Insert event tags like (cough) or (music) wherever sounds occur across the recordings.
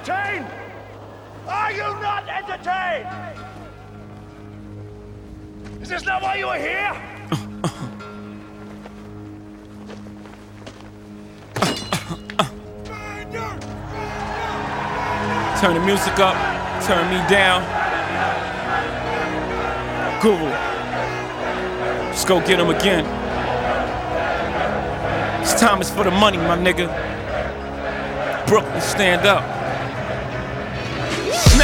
entertained? Are you not entertained? Is this not why you are here? Turn the music up, turn me down. Guru. Let's go get him again. This time is for the money, my nigga. Brooklyn, stand up.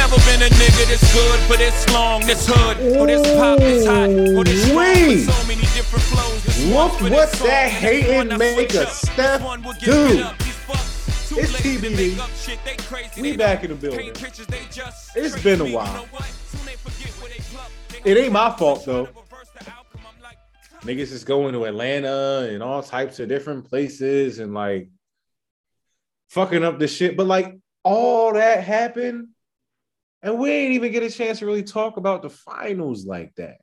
Never been a nigga this good for this long, this hood, or this pop, oh, this hot, or this strong so many different flows. This Look for what this that hating make a up, Steph this one will give do. it up, these fucks too It's TBD. make up shit, they crazy, We back in the building. paint pictures, they just It's been a while. know what? Soon they forget where they pluck. They It ain't my fault though. reverse the outcome. I'm like, Niggas is going to Atlanta and all types of different places and like fucking up the shit. But like all that happened, and we ain't even get a chance to really talk about the finals like that.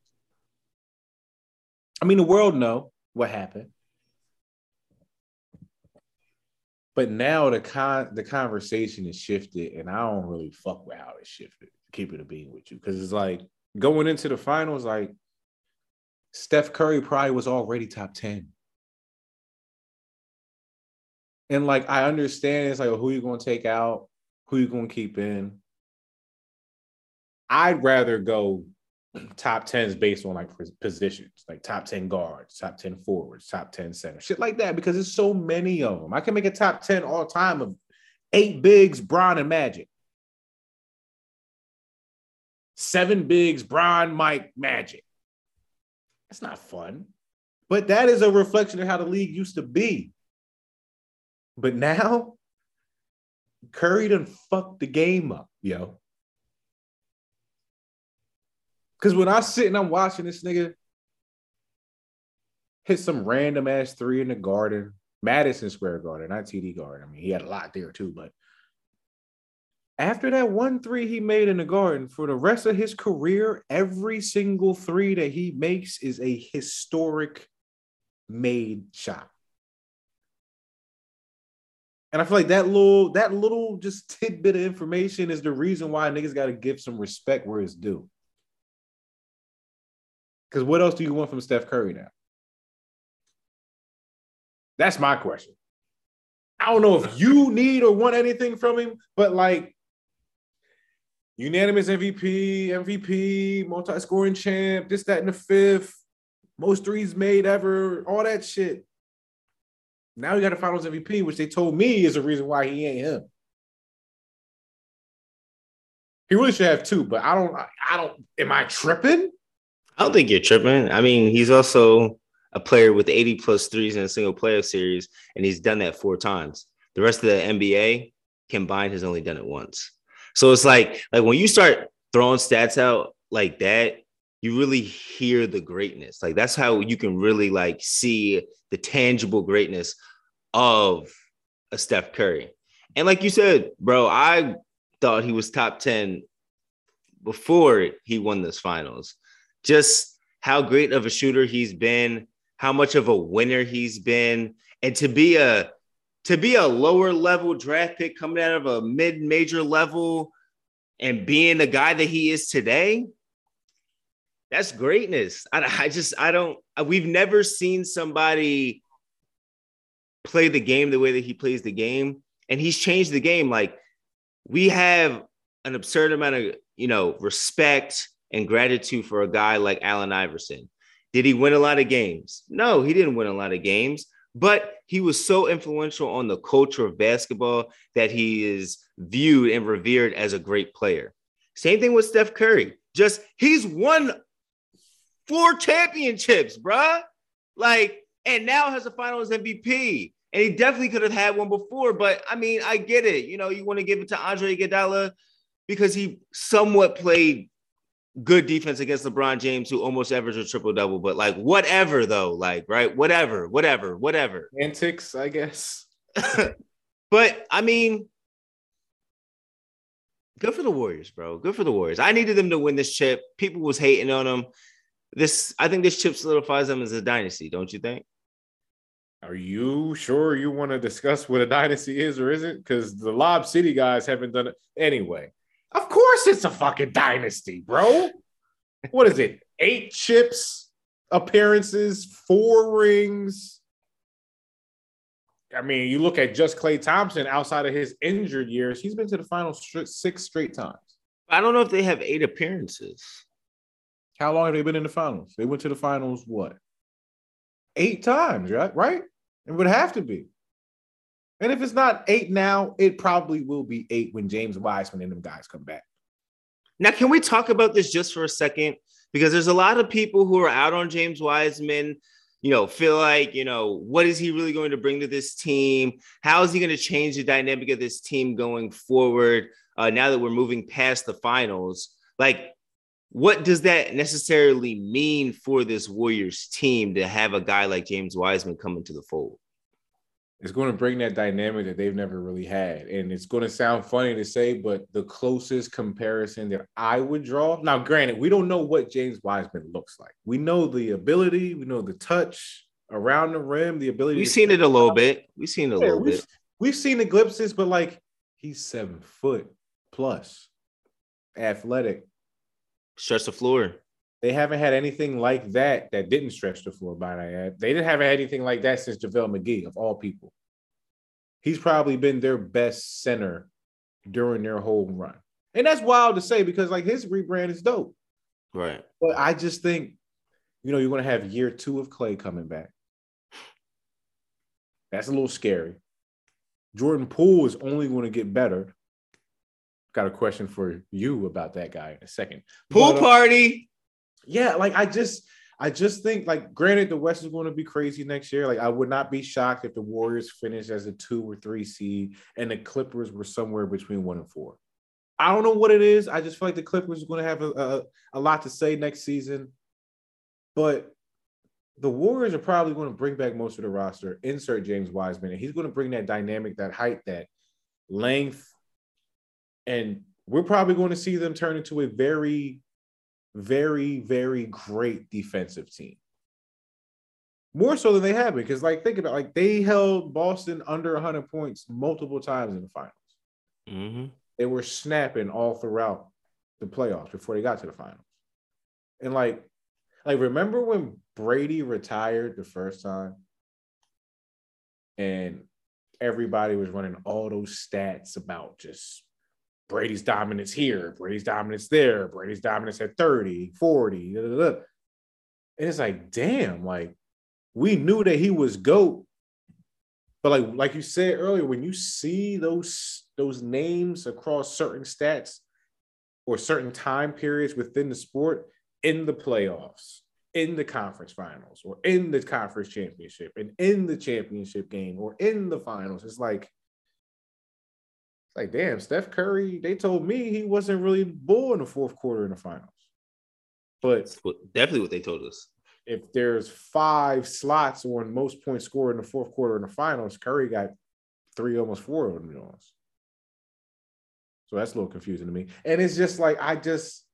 I mean, the world know what happened. But now the con the conversation is shifted, and I don't really fuck with how it shifted. Keep it a being with you. Because it's like going into the finals, like Steph Curry probably was already top 10. And like I understand it's like who you gonna take out, who you gonna keep in. I'd rather go top 10s based on like positions, like top 10 guards, top 10 forwards, top 10 centers, shit like that, because there's so many of them. I can make a top 10 all time of eight bigs, Bron, and Magic. Seven bigs, Bron, Mike, Magic. That's not fun. But that is a reflection of how the league used to be. But now, Curry done fucked the game up, yo. Because when I sit and I'm watching this nigga hit some random ass three in the garden, Madison Square Garden, not TD Garden. I mean, he had a lot there too, but after that one three he made in the garden, for the rest of his career, every single three that he makes is a historic made shot. And I feel like that little, that little just tidbit of information is the reason why niggas got to give some respect where it's due. Because what else do you want from Steph Curry now? That's my question. I don't know if you need or want anything from him, but like unanimous MVP, MVP, multi-scoring champ, this, that, and the fifth, most threes made ever, all that shit. Now he got a finals MVP, which they told me is the reason why he ain't him. He really should have two, but I don't, I don't, am I tripping? I don't think you're tripping. I mean, he's also a player with 80 plus threes in a single playoff series, and he's done that four times. The rest of the NBA combined has only done it once. So it's like, like when you start throwing stats out like that, you really hear the greatness. Like that's how you can really like see the tangible greatness of a Steph Curry. And like you said, bro, I thought he was top 10 before he won this finals. Just how great of a shooter he's been, how much of a winner he's been, and to be a to be a lower level draft pick coming out of a mid major level and being the guy that he is today, that's greatness. I, I just I don't we've never seen somebody play the game the way that he plays the game, and he's changed the game. Like we have an absurd amount of you know respect and gratitude for a guy like Allen Iverson. Did he win a lot of games? No, he didn't win a lot of games, but he was so influential on the culture of basketball that he is viewed and revered as a great player. Same thing with Steph Curry. Just he's won four championships, bruh. Like, and now has a finals MVP. And he definitely could have had one before, but I mean, I get it. You know, you want to give it to Andre Iguodala because he somewhat played good defense against LeBron James, who almost averaged a triple double. But like, whatever though, like, right? Whatever, whatever, whatever. Antics, I guess. (laughs) but I mean, good for the Warriors, bro. Good for the Warriors. I needed them to win this chip. People was hating on them. This, I think, this chip solidifies them as a dynasty. Don't you think? Are you sure you want to discuss what a dynasty is or isn't? Because the Lob City guys haven't done it anyway. Of course, it's a fucking dynasty, bro. what is it? Eight chips, appearances, four rings. I mean, you look at just Klay Thompson outside of his injured years, he's been to the final six straight times. I don't know if they have eight appearances. How long have they been in the finals? They went to the finals what? Eight times, right? Right? It would have to be. And if it's not eight now, it probably will be eight when James Wiseman and them guys come back. Now, can we talk about this just for a second? Because there's a lot of people who are out on James Wiseman, you know, feel like, you know, what is he really going to bring to this team? How is he going to change the dynamic of this team going forward uh, now that we're moving past the finals? Like, what does that necessarily mean for this Warriors team to have a guy like James Wiseman come into the fold? It's going to bring that dynamic that they've never really had. And it's going to sound funny to say, but the closest comparison that I would draw now, granted, we don't know what James Wiseman looks like. We know the ability, we know the touch around the rim, the ability. We've seen it a little bit. We've seen it a yeah, little we've, bit. We've seen the glimpses, but like he's seven foot plus, athletic, stretch the floor. They haven't had anything like that that didn't stretch the floor by that. They didn't have anything like that since JaVale McGee, of all people. He's probably been their best center during their whole run. And that's wild to say because like his rebrand is dope. Right. But I just think, you know, you're going to have year two of Klay coming back. That's a little scary. Jordan Poole is only going to get better got a question for you about that guy in a second. Pool but, uh, party. Yeah, like I just I just think like granted the West is going to be crazy next year. Like I would not be shocked if the Warriors finish as a two or three seed and the Clippers were somewhere between one and four. I don't know what it is. I just feel like the Clippers are going to have a, a, a lot to say next season. But the Warriors are probably going to bring back most of the roster, insert James Wiseman, and he's going to bring that dynamic, that height, that length, and we're probably going to see them turn into a very, very, very great defensive team. More so than they have been, because like think about like they held Boston under 100 points multiple times in the finals. Mm-hmm. They were snapping all throughout the playoffs before they got to the finals. And like, like remember when Brady retired the first time, and everybody was running all those stats about just Brady's dominance here, Brady's dominance there, Brady's dominance at 30, 40. Da, da, da. And it's like, damn, like we knew that he was GOAT. But like, like you said earlier, when you see those those names across certain stats or certain time periods within the sport in the playoffs, in the conference finals, or in the conference championship, and in the championship game, or in the finals, it's like like, damn, Steph Curry, they told me he wasn't really bull in the fourth quarter in the finals. But definitely what they told us. If there's five slots on most points scored in the fourth quarter in the finals, Curry got three, almost four of them. So that's a little confusing to me. And it's just like, I just,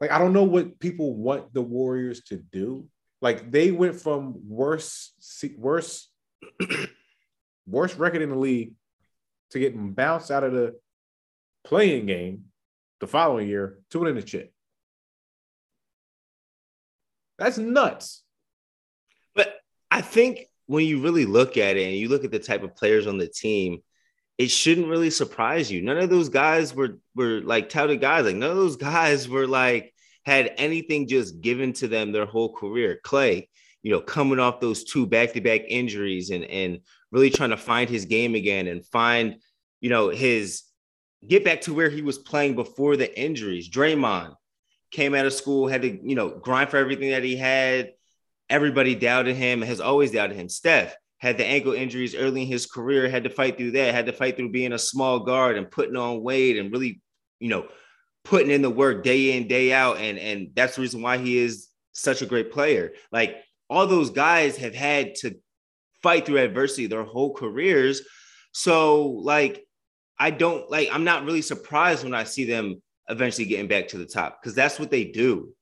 like, I don't know what people want the Warriors to do. Like, they went from worst, worst, (coughs) worst record in the league to get bounced out of the play-in game the following year to winning the chip. That's nuts. But I think when you really look at it and you look at the type of players on the team, it shouldn't really surprise you. None of those guys were were like touted guys. Like none of those guys were like had anything just given to them their whole career. Klay, you know, coming off those two back-to-back injuries and and really trying to find his game again and find, you know, his get back to where he was playing before the injuries. Draymond came out of school, had to, you know, grind for everything that he had. Everybody doubted him, has always doubted him. Steph had the ankle injuries early in his career, had to fight through that, had to fight through being a small guard and putting on weight and really, you know, putting in the work day in, day out. And, and that's the reason why he is such a great player. Like all those guys have had to fight through adversity their whole careers. So, like, I don't like, I'm not really surprised when I see them eventually getting back to the top because that's what they do.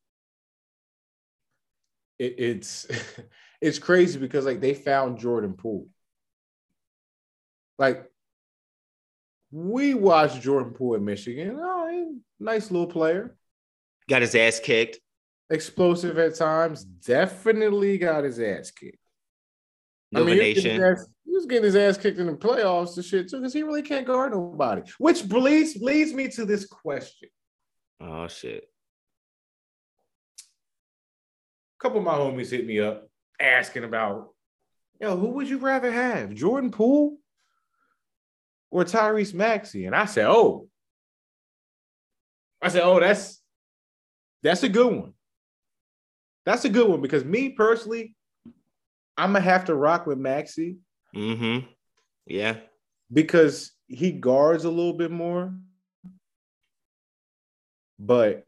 It, it's (laughs) it's crazy because like they found Jordan Poole. Like we watched Jordan Poole in Michigan. Oh, nice little player. Got his ass kicked. Explosive at times. Definitely got his ass kicked. I mean, he was, getting his ass, he was getting his ass kicked in the playoffs and shit too, because he really can't guard nobody. Which leads leads me to this question. Oh shit. A couple of my homies hit me up asking about, yo, who would you rather have, Jordan Poole or Tyrese Maxey? And I said, oh, I said, oh, that's that's a good one. That's a good one because me personally, I'm gonna have to rock with Maxey. Mm-hmm. Yeah. because he guards a little bit more. But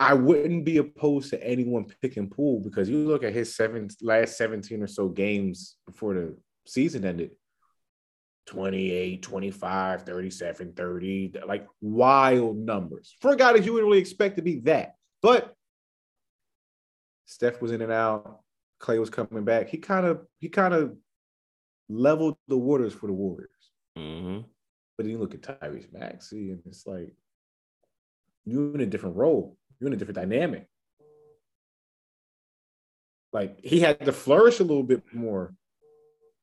I wouldn't be opposed to anyone picking Poole because you look at his seven last 17 or so games before the season ended 28, 25, 37, 30, like wild numbers for a guy that you wouldn't really expect to be that. But Steph was in and out, Klay was coming back. He kind of he kind of leveled the waters for the Warriors. Mm-hmm. But then you look at Tyrese Maxey, and it's like you're in a different role. You're in a different dynamic. Like he had to flourish a little bit more.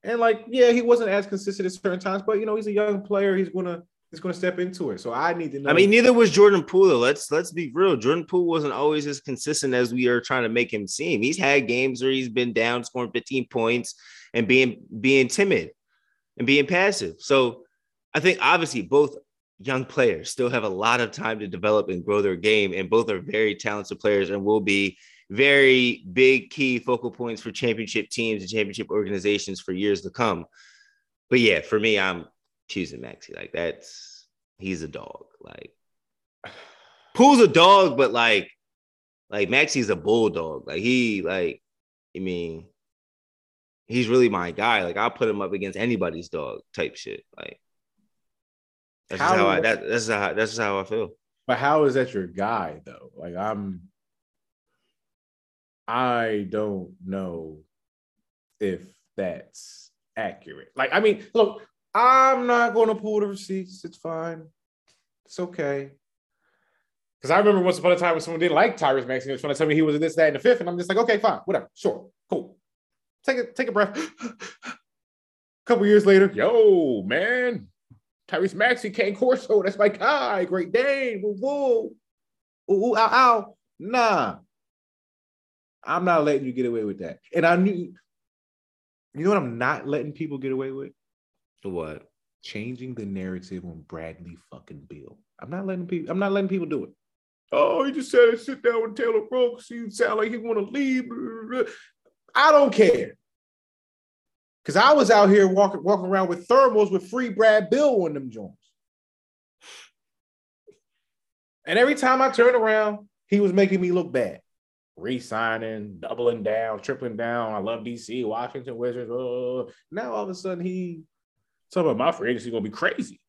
And like, yeah, he wasn't as consistent at certain times, but you know, he's a young player. He's gonna he's gonna step into it. So I need to know. I mean, neither was Jordan Poole. Let's let's be real. Jordan Poole wasn't always as consistent as we are trying to make him seem. He's had games where he's been down, scoring 15 points, and being being timid and being passive. So I think obviously both young players still have a lot of time to develop and grow their game, and both are very talented players and will be very big key focal points for championship teams and championship organizations for years to come. But yeah, for me, I'm choosing Maxey. Like that's he's a dog. Like Poole's a dog, but like like Maxey's a bulldog. Like he like I mean he's really my guy. Like I'll put him up against anybody's dog type shit. Like that's just How- how I that, that's how that's just how I feel. but how is that your guy though? Like I'm I don't know if that's accurate. Like, I mean, look, I'm not going to pull the receipts. It's fine. It's okay. Because I remember once upon a time when someone didn't like Tyrese Maxey, was trying to tell me he was in this, that, and the fifth, and I'm just like, okay, fine, whatever, sure, cool. Take a take a breath. a (gasps) couple years later, yo, man, Tyrese Maxey Cane Corso. That's my guy. Great Dane. Woo woo. Ooh, ooh, ow, ow. Nah. I'm not letting you get away with that. And I knew, you know what I'm not letting people get away with? What? Changing the narrative on Bradley fucking Beal. I'm not letting people, I'm not letting people do it. Oh, he just said sit down with Taylor Rooks. He sound like he want to leave. I don't care. Cause I was out here walking walking around with thermals with free Brad Beal on them joints. And every time I turned around, he was making me look bad. Resigning, doubling down, tripling down. I love DC, Washington Wizards. Oh, now all of a sudden he talking about my free agency gonna be crazy.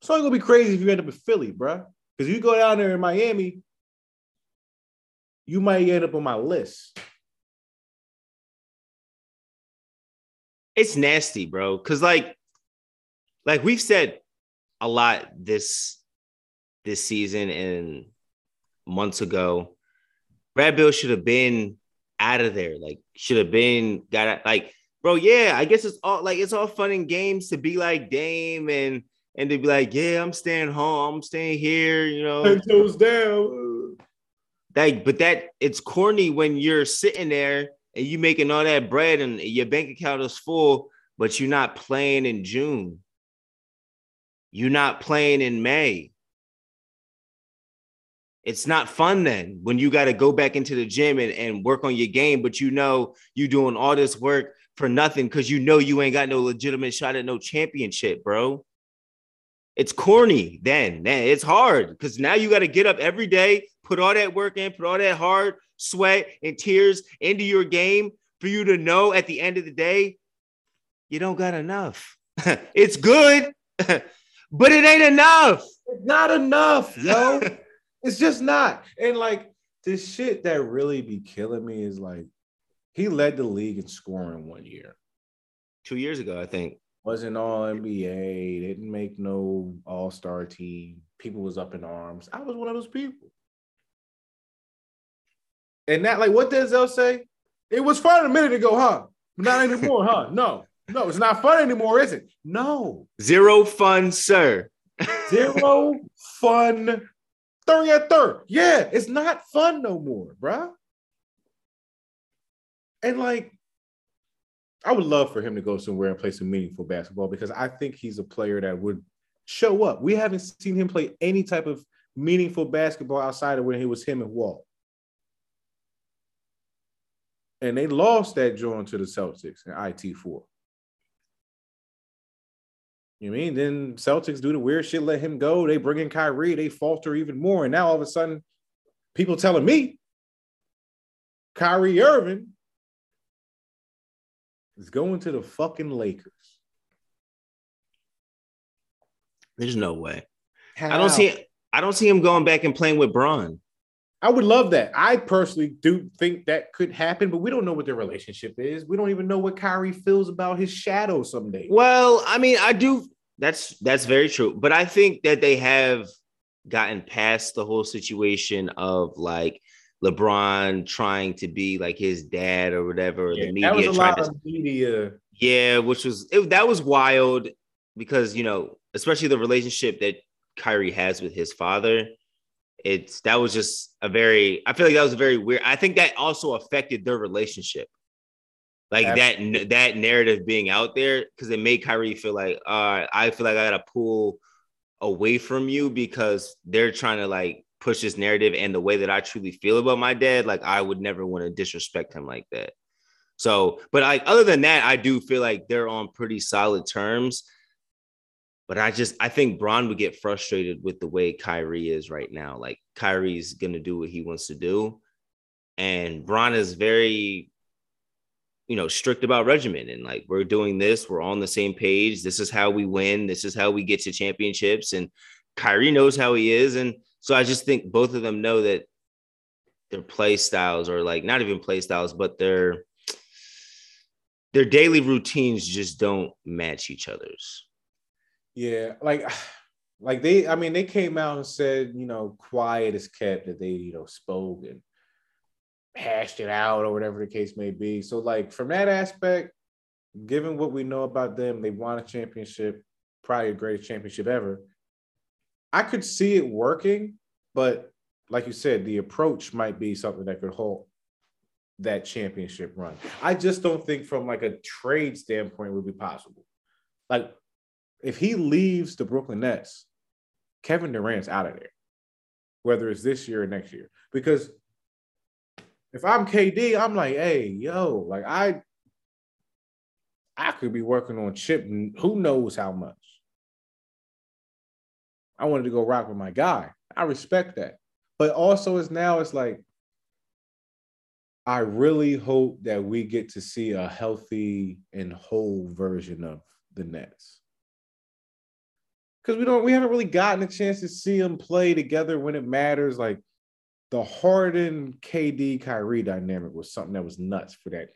It's only gonna be crazy if you end up in Philly, bro. Because you go down there in Miami, you might end up on my list. it's nasty, bro. Cause like, like we've said a lot this this season and months ago, Brad Beal should have been out of there. Like, should have been got like, bro. Yeah, I guess it's all like it's all fun and games to be like Dame and and to be like, yeah, I'm staying home, I'm staying here, you know. Toes down. Like, but that it's corny when you're sitting there and you making all that bread and your bank account is full, but you're not playing in June. You're not playing in May. It's not fun then when you got to go back into the gym and, and work on your game, but you know you're doing all this work for nothing because you know you ain't got no legitimate shot at no championship, bro. It's corny then. Man, it's hard because now you got to get up every day, put all that work in, put all that hard sweat and tears into your game for you to know at the end of the day, you don't got enough. (laughs) it's good, (laughs) but it ain't enough. It's not enough, yo. (laughs) it's just not. And like this shit that really be killing me is like He led the league in scoring one year. Two years ago, I think. Wasn't all NBA, didn't make no all-star team. People was up in arms. I was one of those people. And that, like, what does Denzel say? It was fun a minute ago, huh? Not anymore, huh? No, no, it's not fun anymore, is it? No. Zero fun, sir. (laughs) Zero fun. Third at third. Yeah, it's not fun no more, bruh. And like, I would love for him to go somewhere and play some meaningful basketball because I think he's a player that would show up. We haven't seen him play any type of meaningful basketball outside of when he was him and Wall. And they lost that joint to the Celtics in IT4. You know I mean? Then Celtics do the weird shit, let him go. They bring in Kyrie, they falter even more. And now all of a sudden, people telling me Kyrie Irving is going to the fucking Lakers. There's no way. How? I don't see I don't see him going back and playing with Bron. I would love that. I personally do think that could happen, but we don't know what their relationship is. We don't even know what Kyrie feels about his shadow someday. Well, I mean, I do. That's that's very true, but I think that they have gotten past the whole situation of like LeBron trying to be like his dad or whatever. Yeah, the media that was a lot to, of media. Yeah, which was it, that was wild because you know, especially the relationship that Kyrie has with his father it's that was just a very i feel like that was a very weird i think that also affected their relationship like Absolutely. that that narrative being out there because it made Kyrie feel like uh I feel like I gotta pull away from you because they're trying to like push this narrative and the way that I truly feel about my dad, like I would never want to disrespect him like that. So, but like other than that, I do feel like they're on pretty solid terms. But I just I think Bron would get frustrated with the way Kyrie is right now. Like Kyrie's gonna do what he wants to do, and Bron is very, you know, strict about regimen and like we're doing this, we're on the same page. This is how we win. This is how we get to championships. And Kyrie knows how he is, and so I just think both of them know that their play styles or like not even play styles, but their their daily routines just don't match each other's. Yeah, like (sighs) like they I mean they came out and said, you know, quiet is kept that they, you know, spoke and hashed it out or whatever the case may be. So like from that aspect, given what we know about them, they won a championship, probably the greatest championship ever. I could see it working, but like you said, the approach might be something that could hold that championship run. I just don't think from like a trade standpoint would be possible. Like if he leaves the Brooklyn Nets, Kevin Durant's out of there, whether it's this year or next year. Because if I'm KD, I'm like, hey, yo, like I I could be working on chip who knows how much. I wanted to go rock with my guy. I respect that. But also it's now it's like I really hope that we get to see a healthy and whole version of the Nets because we don't we haven't really gotten a chance to see them play together when it matters. Like the Harden KD Kyrie dynamic was something that was nuts for that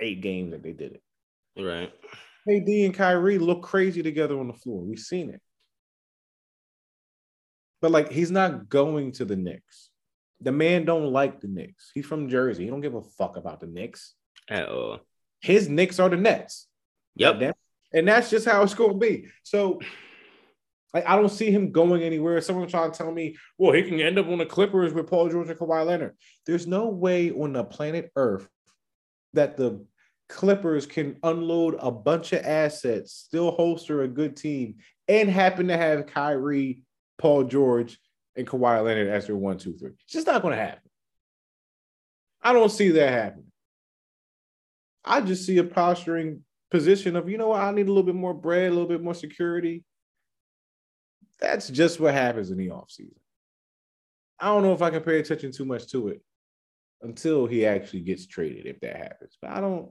eight games that they did it. Right. KD and Kyrie look crazy together on the floor. We've seen it. But like he's not going to the Knicks. The man don't like the Knicks. He's from Jersey. He don't give a fuck about the Knicks. At all. His Knicks are the Nets. Yep. And that's just how it's going to be. So like I don't see him going anywhere. Someone trying to tell me, well, he can end up on the Clippers with Paul George and Kawhi Leonard. There's no way on the planet Earth that the Clippers can unload a bunch of assets, still holster a good team, and happen to have Kyrie, Paul George, and Kawhi Leonard as their one, two, three. It's just not going to happen. I don't see that happening. I just see a posturing position of, you know what, I need a little bit more bread, a little bit more security that's just what happens in the offseason. I don't know if I can pay attention too much to it until he actually gets traded, if that happens. But I don't,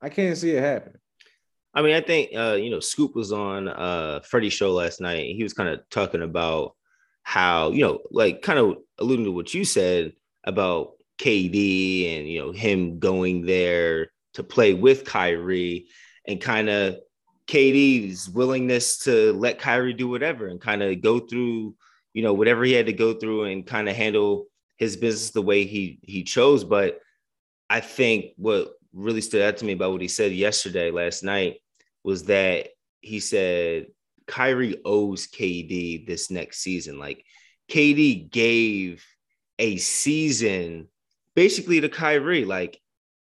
I can't see it happening. I mean, I think uh, you know, Scoop was on uh Freddie's show last night. he was kind of talking about how, you know, like kind of alluding to what you said about KD and you know him going there to play with Kyrie and kind of KD's willingness to let Kyrie do whatever and kind of go through, you know, whatever he had to go through and kind of handle his business the way he he chose. But I think what really stood out to me about what he said yesterday, last night, was that he said Kyrie owes KD this next season. Like KD gave a season basically to Kyrie. Like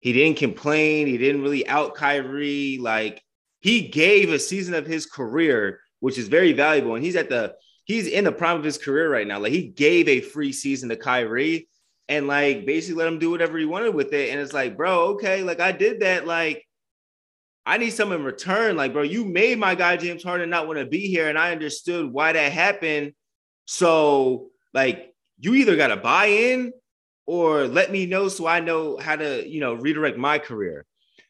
he didn't complain, he didn't really out Kyrie. Like he gave a season of his career, which is very valuable. And he's at the he's in the prime of his career right now. Like he gave a free season to Kyrie and like basically let him do whatever he wanted with it. And it's like, bro, okay, like I did that. Like I need some in return. Like, bro, you made my guy James Harden not want to be here, and I understood why that happened. So, like, you either got to buy in or let me know so I know how to, you know, redirect my career.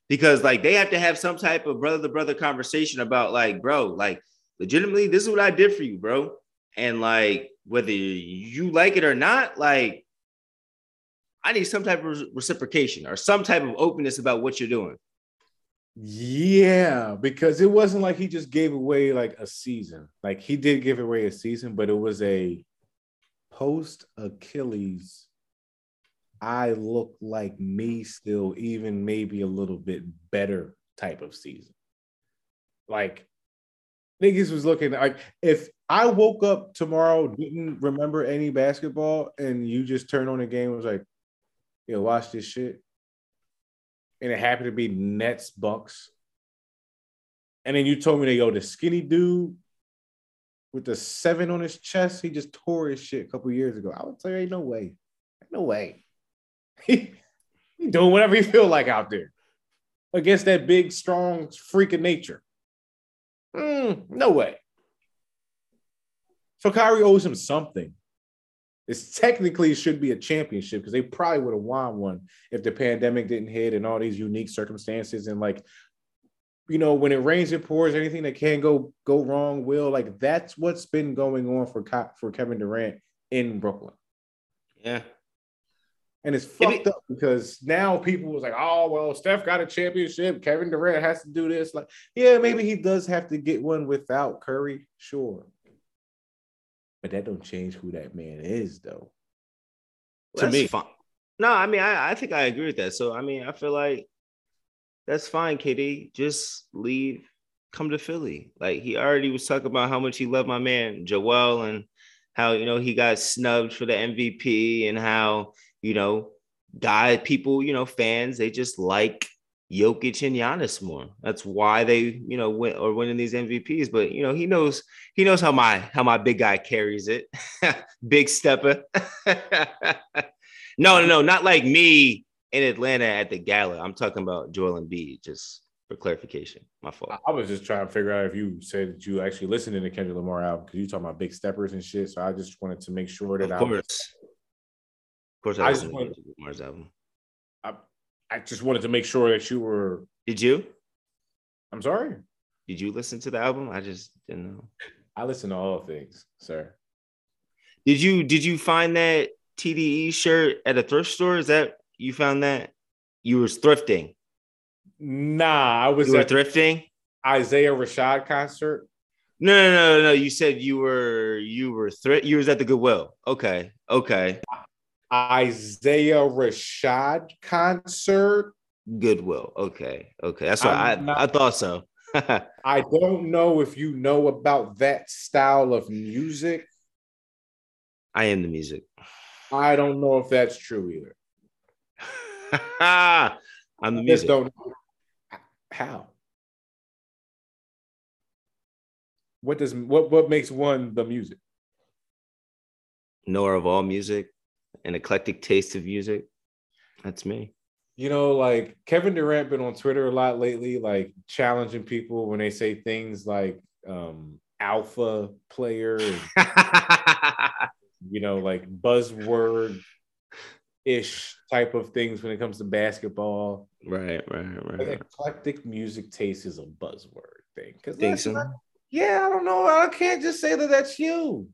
Because like they have to have some type of brother to brother conversation about like, bro, like legitimately, this is what I did for you, bro. And like whether you like it or not, like I need some type of reciprocation or some type of openness about what you're doing. Yeah, because it wasn't like he just gave away like a season. Like he did give away a season, but it was a post Achilles. I look like me still, even maybe a little bit better type of season. Like niggas was looking like if I woke up tomorrow, didn't remember any basketball, and you just turned on the game, was like, yo, watch this shit and it happened to be Nets Bucks. And then you told me that go, the skinny dude with the seven on his chest, he just tore his shit a couple years ago. I would say, ain't no way, ain't no way. (laughs) he doing whatever he feel like out there against that big, strong freak of nature. Mm, no way. So Kyrie owes him something. It's technically should be a championship because they probably would have won one if the pandemic didn't hit and all these unique circumstances and like you know when it rains it pours anything that can go go wrong will like that's what's been going on for for Kevin Durant in Brooklyn. Yeah. And it's fucked up because now people was like, oh well, Steph got a championship. Kevin Durant has to do this. Like, yeah, maybe he does have to get one without Curry, sure. But that don't change who that man is, though. Well, to me, fine. No, I mean, I, I think I agree with that. So, I mean, I feel like that's fine, KD. Just leave, come to Philly. Like he already was talking about how much he loved my man Joel and how you know he got snubbed for the MVP and how you know guy people you know fans they just like Jokic and Giannis more. That's why they, you know, win or winning these MVPs. But you know, he knows he knows how my how my big guy carries it. (laughs) big stepper. (laughs) no, no, no, not like me in Atlanta at the gala. I'm talking about Joel Embiid, just for clarification. My fault. I was just trying to figure out if you said that you actually listened to Kendrick Lamar album because you talking about big steppers and shit. So I just wanted to make sure that of course. I was, of course, I, I just wanted, Lamar's album. I, I just wanted to make sure that you were. Did you? I'm sorry. Did you listen to the album? I just didn't know. I listen to all things, sir. Did you did you find that TDE shirt at a thrift store? Is that you found that? You were thrifting. Nah, I was you were thrifting. Isaiah Rashad concert. No, no, no, no. You said you were you were thrift. You was at the Goodwill. Okay, okay. Isaiah Rashad concert. Goodwill. Okay. Okay. That's what I, not, I thought so. (laughs) I don't know if you know about that style of music. I am the music. I don't know if that's true either. (laughs) I'm the music. Don't how? What does what what makes one the music? Knower of all music, an eclectic taste of music. That's me. You know, like Kevin Durant been on Twitter a lot lately, like challenging people when they say things like um alpha player, and, (laughs) you know, like buzzword ish type of things when it comes to basketball. Right, right, right. Like eclectic music taste is a buzzword thing. Because yeah, I don't know. I can't just say that that's you.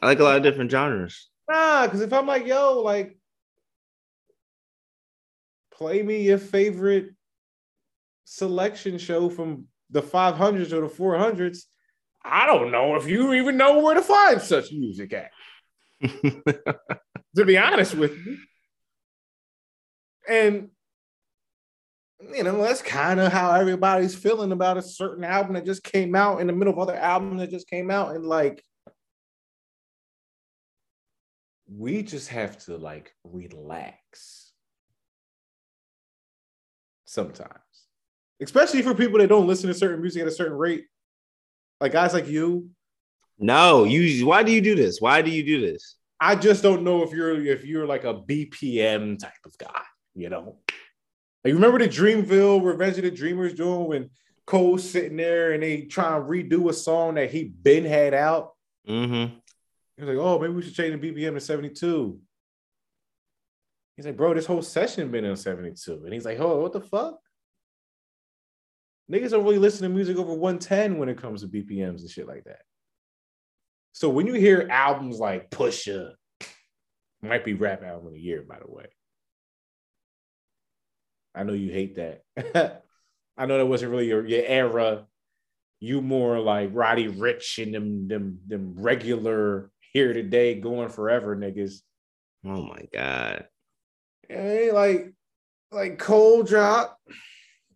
I like a lot of different genres. Nah, because if I'm like, yo, like, play me your favorite selection show from the 500s or the 400s, I don't know if you even know where to find such music at. to be honest with you. And you know, that's kind of how everybody's feeling about a certain album that just came out in the middle of other albums that just came out. And like, we just have to like relax sometimes, especially for people that don't listen to certain music at a certain rate. Like guys like you. No, you why do you do this? Why do you do this? I just don't know if you're if you're like a BPM type of guy, you know. Like, remember the Dreamville Revenge of the Dreamers doing when Cole's sitting there and they try and redo a song that he been had out. Mm-hmm. He was like, oh, maybe we should change the BPM to 72. He's like, bro, this whole session been in 72. And he's like, oh, what the fuck? Niggas don't really listen to music over 110 when it comes to BPMs and shit like that. So when you hear albums like Pusha, might be rap album of the year, by the way. I know you hate that. (laughs) I know that wasn't really your, your era. You more like Roddy Ricch and them them them regular here today going forever niggas. Oh my god. Hey, like like Cole drop,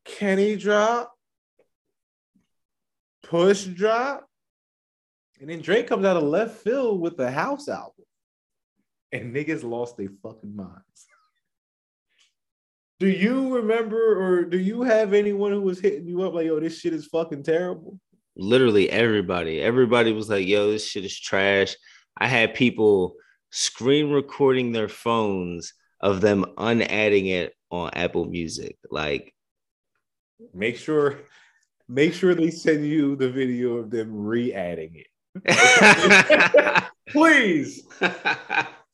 Kenny drop, Push drop, and then Drake comes out of left field with the House album, and niggas lost their fucking minds. (laughs) do you remember, or do you have anyone who was hitting you up like, "Yo, this shit is fucking terrible"? Literally everybody. Everybody was like, "Yo, this shit is trash." I had people screen recording their phones of them unadding it on Apple Music. Like, make sure, make sure they send you the video of them re-adding it. (laughs) please,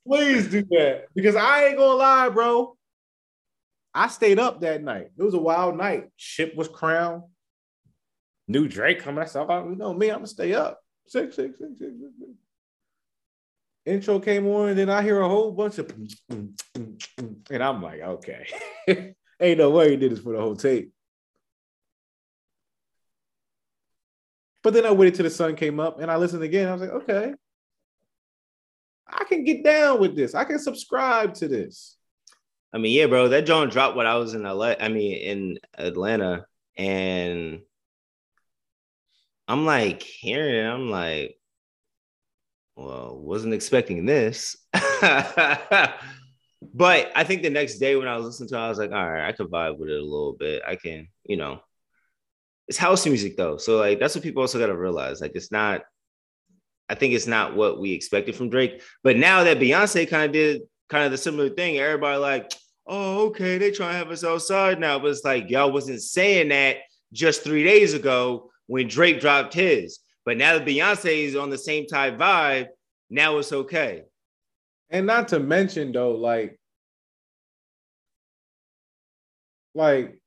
please do that because I ain't gonna lie, bro. I stayed up that night. It was a wild night. Ship was crowned. New Drake coming. I said, you know me, I'm gonna stay up. Six, six, six, six, six, six. Intro came on, and then I hear a whole bunch of, and I'm like, okay, (laughs) ain't no way he did this for the whole tape. But then I waited till the sun came up and I listened again. I was like, okay, I can get down with this. I can subscribe to this. I mean, yeah, bro, that joint dropped when I was in LA. I mean, in Atlanta, and I'm like hearing. I'm like, well, wasn't expecting this. (laughs) but I think the next day when I was listening to it, I was like, all right, I could vibe with it a little bit. I can, you know, it's house music though. So like that's what people also gotta realize. Like it's not, I think it's not what we expected from Drake. But now that Beyonce kind of did kind of the similar thing, everybody like, oh, okay, they trying to have us outside now. But it's like y'all wasn't saying that just three days ago when Drake dropped his. But now that Beyonce is on the same type vibe, now it's okay. And not to mention though, like, like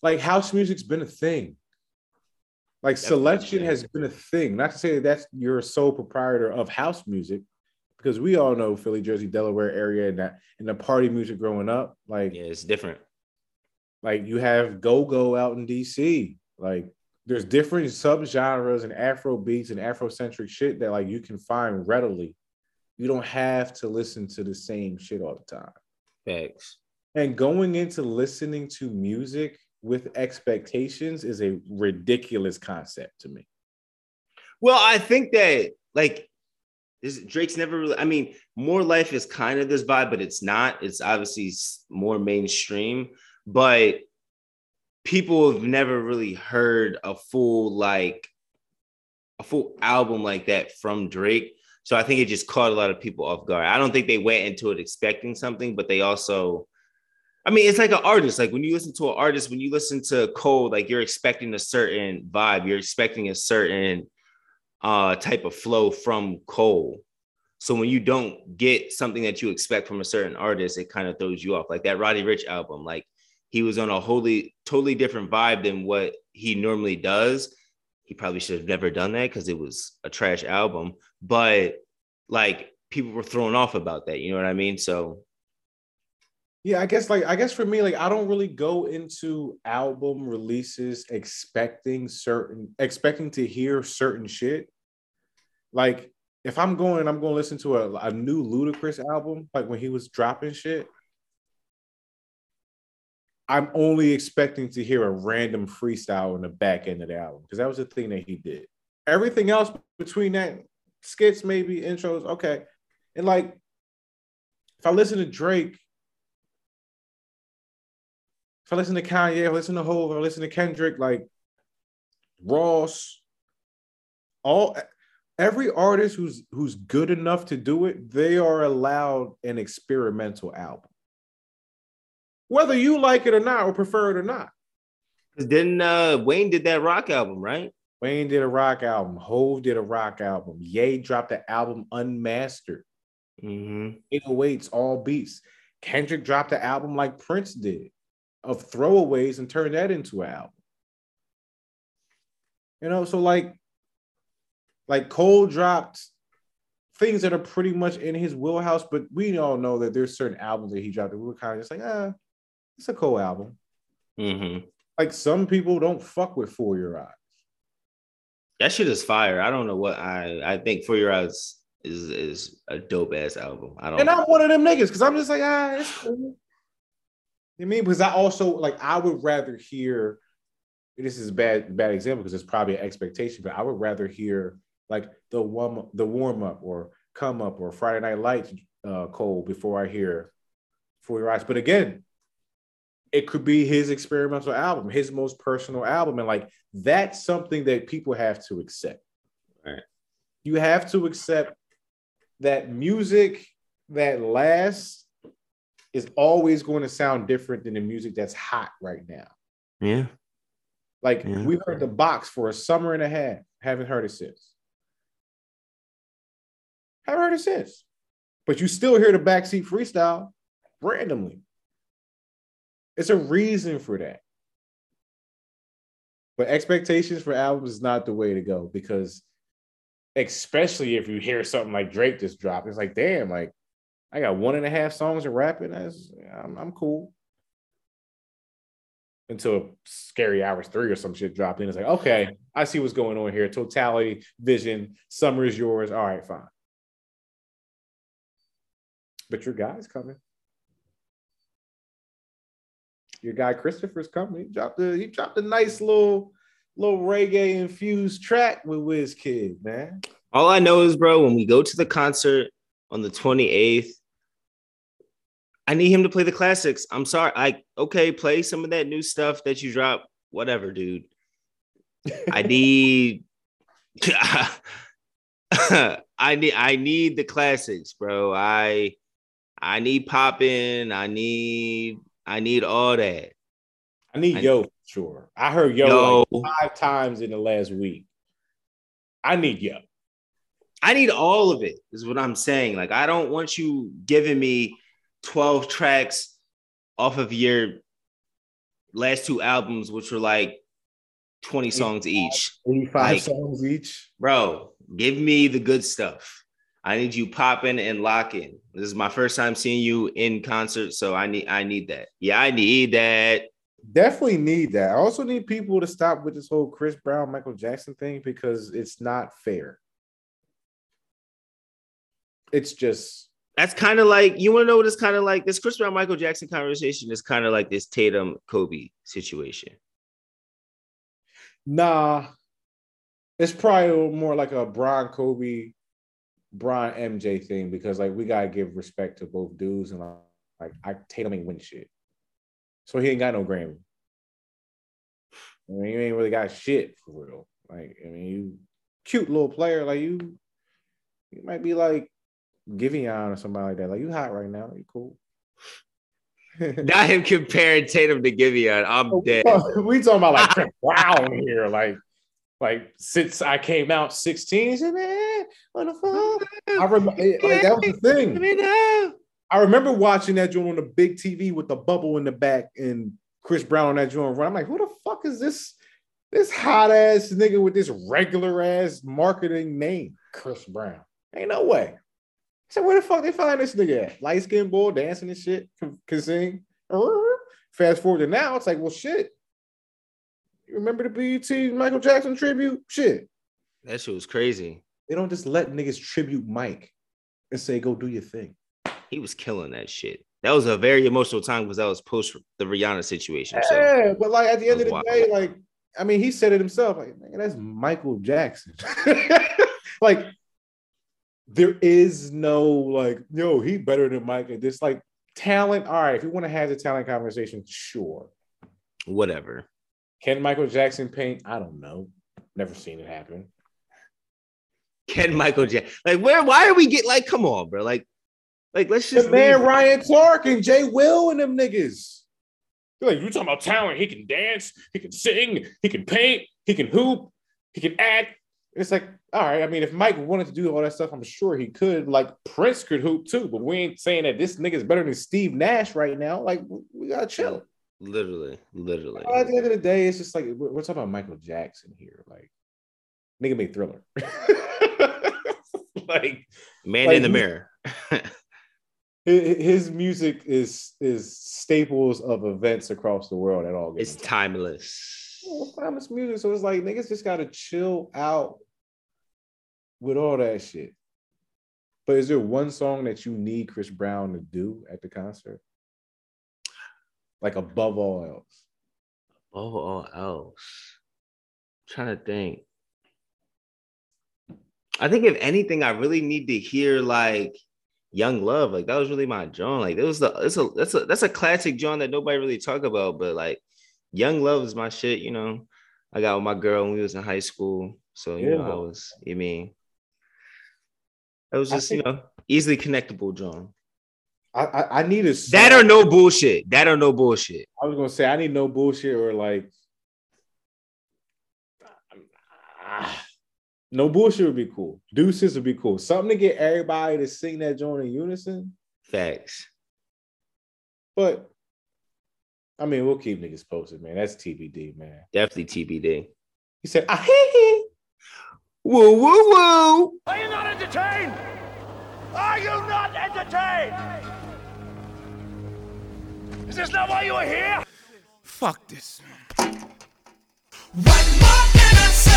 like house music's been a thing. Like selection has been a thing. Not to say that that's your sole proprietor of house music, because we all know Philly, Jersey, Delaware area and that in the party music growing up. Like yeah, it's different. Like you have go go out in DC. Like there's different subgenres and Afro beats and Afrocentric shit that like you can find readily. You don't have to listen to the same shit all the time. Thanks. And going into listening to music with expectations is a ridiculous concept to me. Well, I think that like this, Drake's never really, I mean, More Life is kind of this vibe, but it's not. It's obviously more mainstream, but people have never really heard a full, like, a full album like that from Drake. So I think it just caught a lot of people off guard. I don't think they went into it expecting something, but they also I mean, it's like an artist. Like when you listen to an artist, when you listen to Cole, like you're expecting a certain vibe, you're expecting a certain uh type of flow from Cole. So when you don't get something that you expect from a certain artist, it kind of throws you off. Like that Roddy Ricch album, like he was on a wholly totally different vibe than what he normally does. He probably should have never done that because it was a trash album. But like people were thrown off about that. You know what I mean? So Yeah, I guess like I guess for me, like I don't really go into album releases expecting certain expecting to hear certain shit. Like if I'm going, I'm going to listen to a, a new Ludacris album, like when he was dropping shit. I'm only expecting to hear a random freestyle in the back end of the album because that was the thing that he did. Everything else between that skits, maybe intros, okay. And like if I listen to Drake, if I listen to Kanye, if I listen to Hov, I listen to Kendrick, like Ross, all every artist who's who's good enough to do it, they are allowed an experimental album. Whether you like it or not, or prefer it or not. then uh, Wayne did that rock album, right? Wayne did a rock album. Hov did a rock album. Ye dropped the album unmastered. Mm-hmm. 808s, all beats. Kendrick dropped the album like Prince did of throwaways and turned that into an album. You know, so like, like Cole dropped things that are pretty much in his wheelhouse, but we all know that there's certain albums that he dropped that we were kind of just like, ah, it's a cool album. Mm-hmm. Like some people don't fuck with For Your Eyes. That shit is fire. I don't know what I I think For Your Eyes is is a dope ass album. I don't And I'm one of them niggas because I'm just like, ah, it's cool. You mean because I also like I would rather hear this is a bad bad example because it's probably an expectation, but I would rather hear like the warm the warm up or come up or Friday Night Lights uh, Cole before I hear For Your Eyes. But again, it could be his experimental album, his most personal album, and like that's something that people have to accept. Right. You have to accept that music that lasts is always going to sound different than the music that's hot right now. Yeah. Like Yeah. we heard the box for a summer and a half, haven't heard it since. Haven't heard it since. But you still hear the backseat freestyle randomly. It's a reason for that. But expectations for albums is not the way to go because, especially if you hear something like Drake just dropped, it's like, damn, like I got one and a half songs of rapping. That's I'm, I'm cool. Until Scary Hours 3 or some shit dropped in. It's like, okay, I see what's going on here. Totality, vision, summer is yours. All right, fine. But your guy's coming. Your guy Christopher's coming. He dropped a he dropped a nice little little reggae infused track with Wizkid, man. All I know is, bro, when we go to the concert on the 28th, I need him to play the classics. I'm sorry. I okay, play some of that new stuff that you dropped. Whatever, dude. I (laughs) need (laughs) I need I need the classics, bro. I I need poppin'. I need I need all that. I need I- Yo for sure. I heard Yo, Yo. like five times in the last week. I need Yo. I need all of it, is what I'm saying. Like, I don't want you giving me 12 tracks off of your last two albums, which were like 20 songs each. 85 Like- songs each. Bro, give me the good stuff. I need you popping and locking. This is my first time seeing you in concert, so I need I need that. Yeah, I need that. Definitely need that. I also need people to stop with this whole Chris Brown, Michael Jackson thing because it's not fair. It's just That's kind of like you want to know what it's kind of like. This Chris Brown Michael Jackson conversation is kind of like this Tatum Kobe situation. nah. It's probably more like a Bron Kobe, Bron MJ thing because like we gotta give respect to both dudes and like, I Tatum ain't win shit, so he ain't got no Grammy. I mean, you ain't really got shit for real. Like, I mean, you cute little player, like you, you might be like Giveon or somebody like that. Like you hot right now, you cool. (laughs) Not him comparing Tatum to Giveon. I'm oh, dead. (laughs) we talking about like (laughs) Brown here, like, like since I came out 16, said, on the phone. I (laughs) remember like that was the thing. I remember watching that joint on the big TV with the bubble in the back and Chris Brown on that joint. run. I'm like, who the fuck is this? This hot ass nigga with this regular ass marketing name, Chris Brown. Ain't no way. So where the fuck they find this nigga at? Light skinned boy dancing and shit, can, can sing. (laughs) Fast forward to now, it's like, well, shit. You remember the BET Michael Jackson tribute? Shit. That shit was crazy. They don't just let niggas tribute Mike and say, go do your thing. He was killing that shit. That was a very emotional time because that was post the Rihanna situation. So Yeah, but like at the end of the was day, like, I mean, he said it himself, like, man, that's Michael Jackson. (laughs) like, there is no like, yo, he better than Mike at this. Like, talent. All right, if you want to have the talent conversation, sure. whatever. Can Michael Jackson paint? I don't know. Never seen it happen. Can Michael Jackson like where? Why are we get like? Come on, bro. Like, like let's just The man leave- Ryan Clark and Jay Will and them niggas. They're like, you talking about talent? He can dance, he can sing, he can paint, he can hoop, he can act. It's like, all right. I mean, if Mike wanted to do all that stuff, I'm sure he could. Like Prince could hoop too, but we ain't saying that this nigga's better than Steve Nash right now. Like, we- we gotta chill. Literally, literally. At the end of the day, it's just like we're, we're talking about Michael Jackson here. Like, nigga made Thriller. (laughs) like, Man like, in the mirror. (laughs) his music is is staples of events across the world at all. It's timeless. Timeless music. So it's like niggas just gotta chill out with all that shit. But is there one song that you need Chris Brown to do at the concert? Like above all else. Above all else. trying to think. I think if anything, I really need to hear like Young Love. Like that was really my John. Like it was the it's a that's a that's a classic John that nobody really talk about. But like Young Love is my shit. You know, I got with my girl when we was in high school. So you know, I was. You mean, it was just you know easily connectable, John. I I, I need a song. That or no bullshit. That or no bullshit. I was gonna say I need no bullshit or like (sighs) no bullshit would be cool. Deuces would be cool. Something to get everybody to sing that joint in unison. Facts. But I mean, we'll keep niggas posted, man. That's TBD, man. Definitely TBD. He said, ah, hee, hee. Woo woo woo. Are you not entertained? Are you not entertained? Is this not why you are here? Fuck this. What more can I say?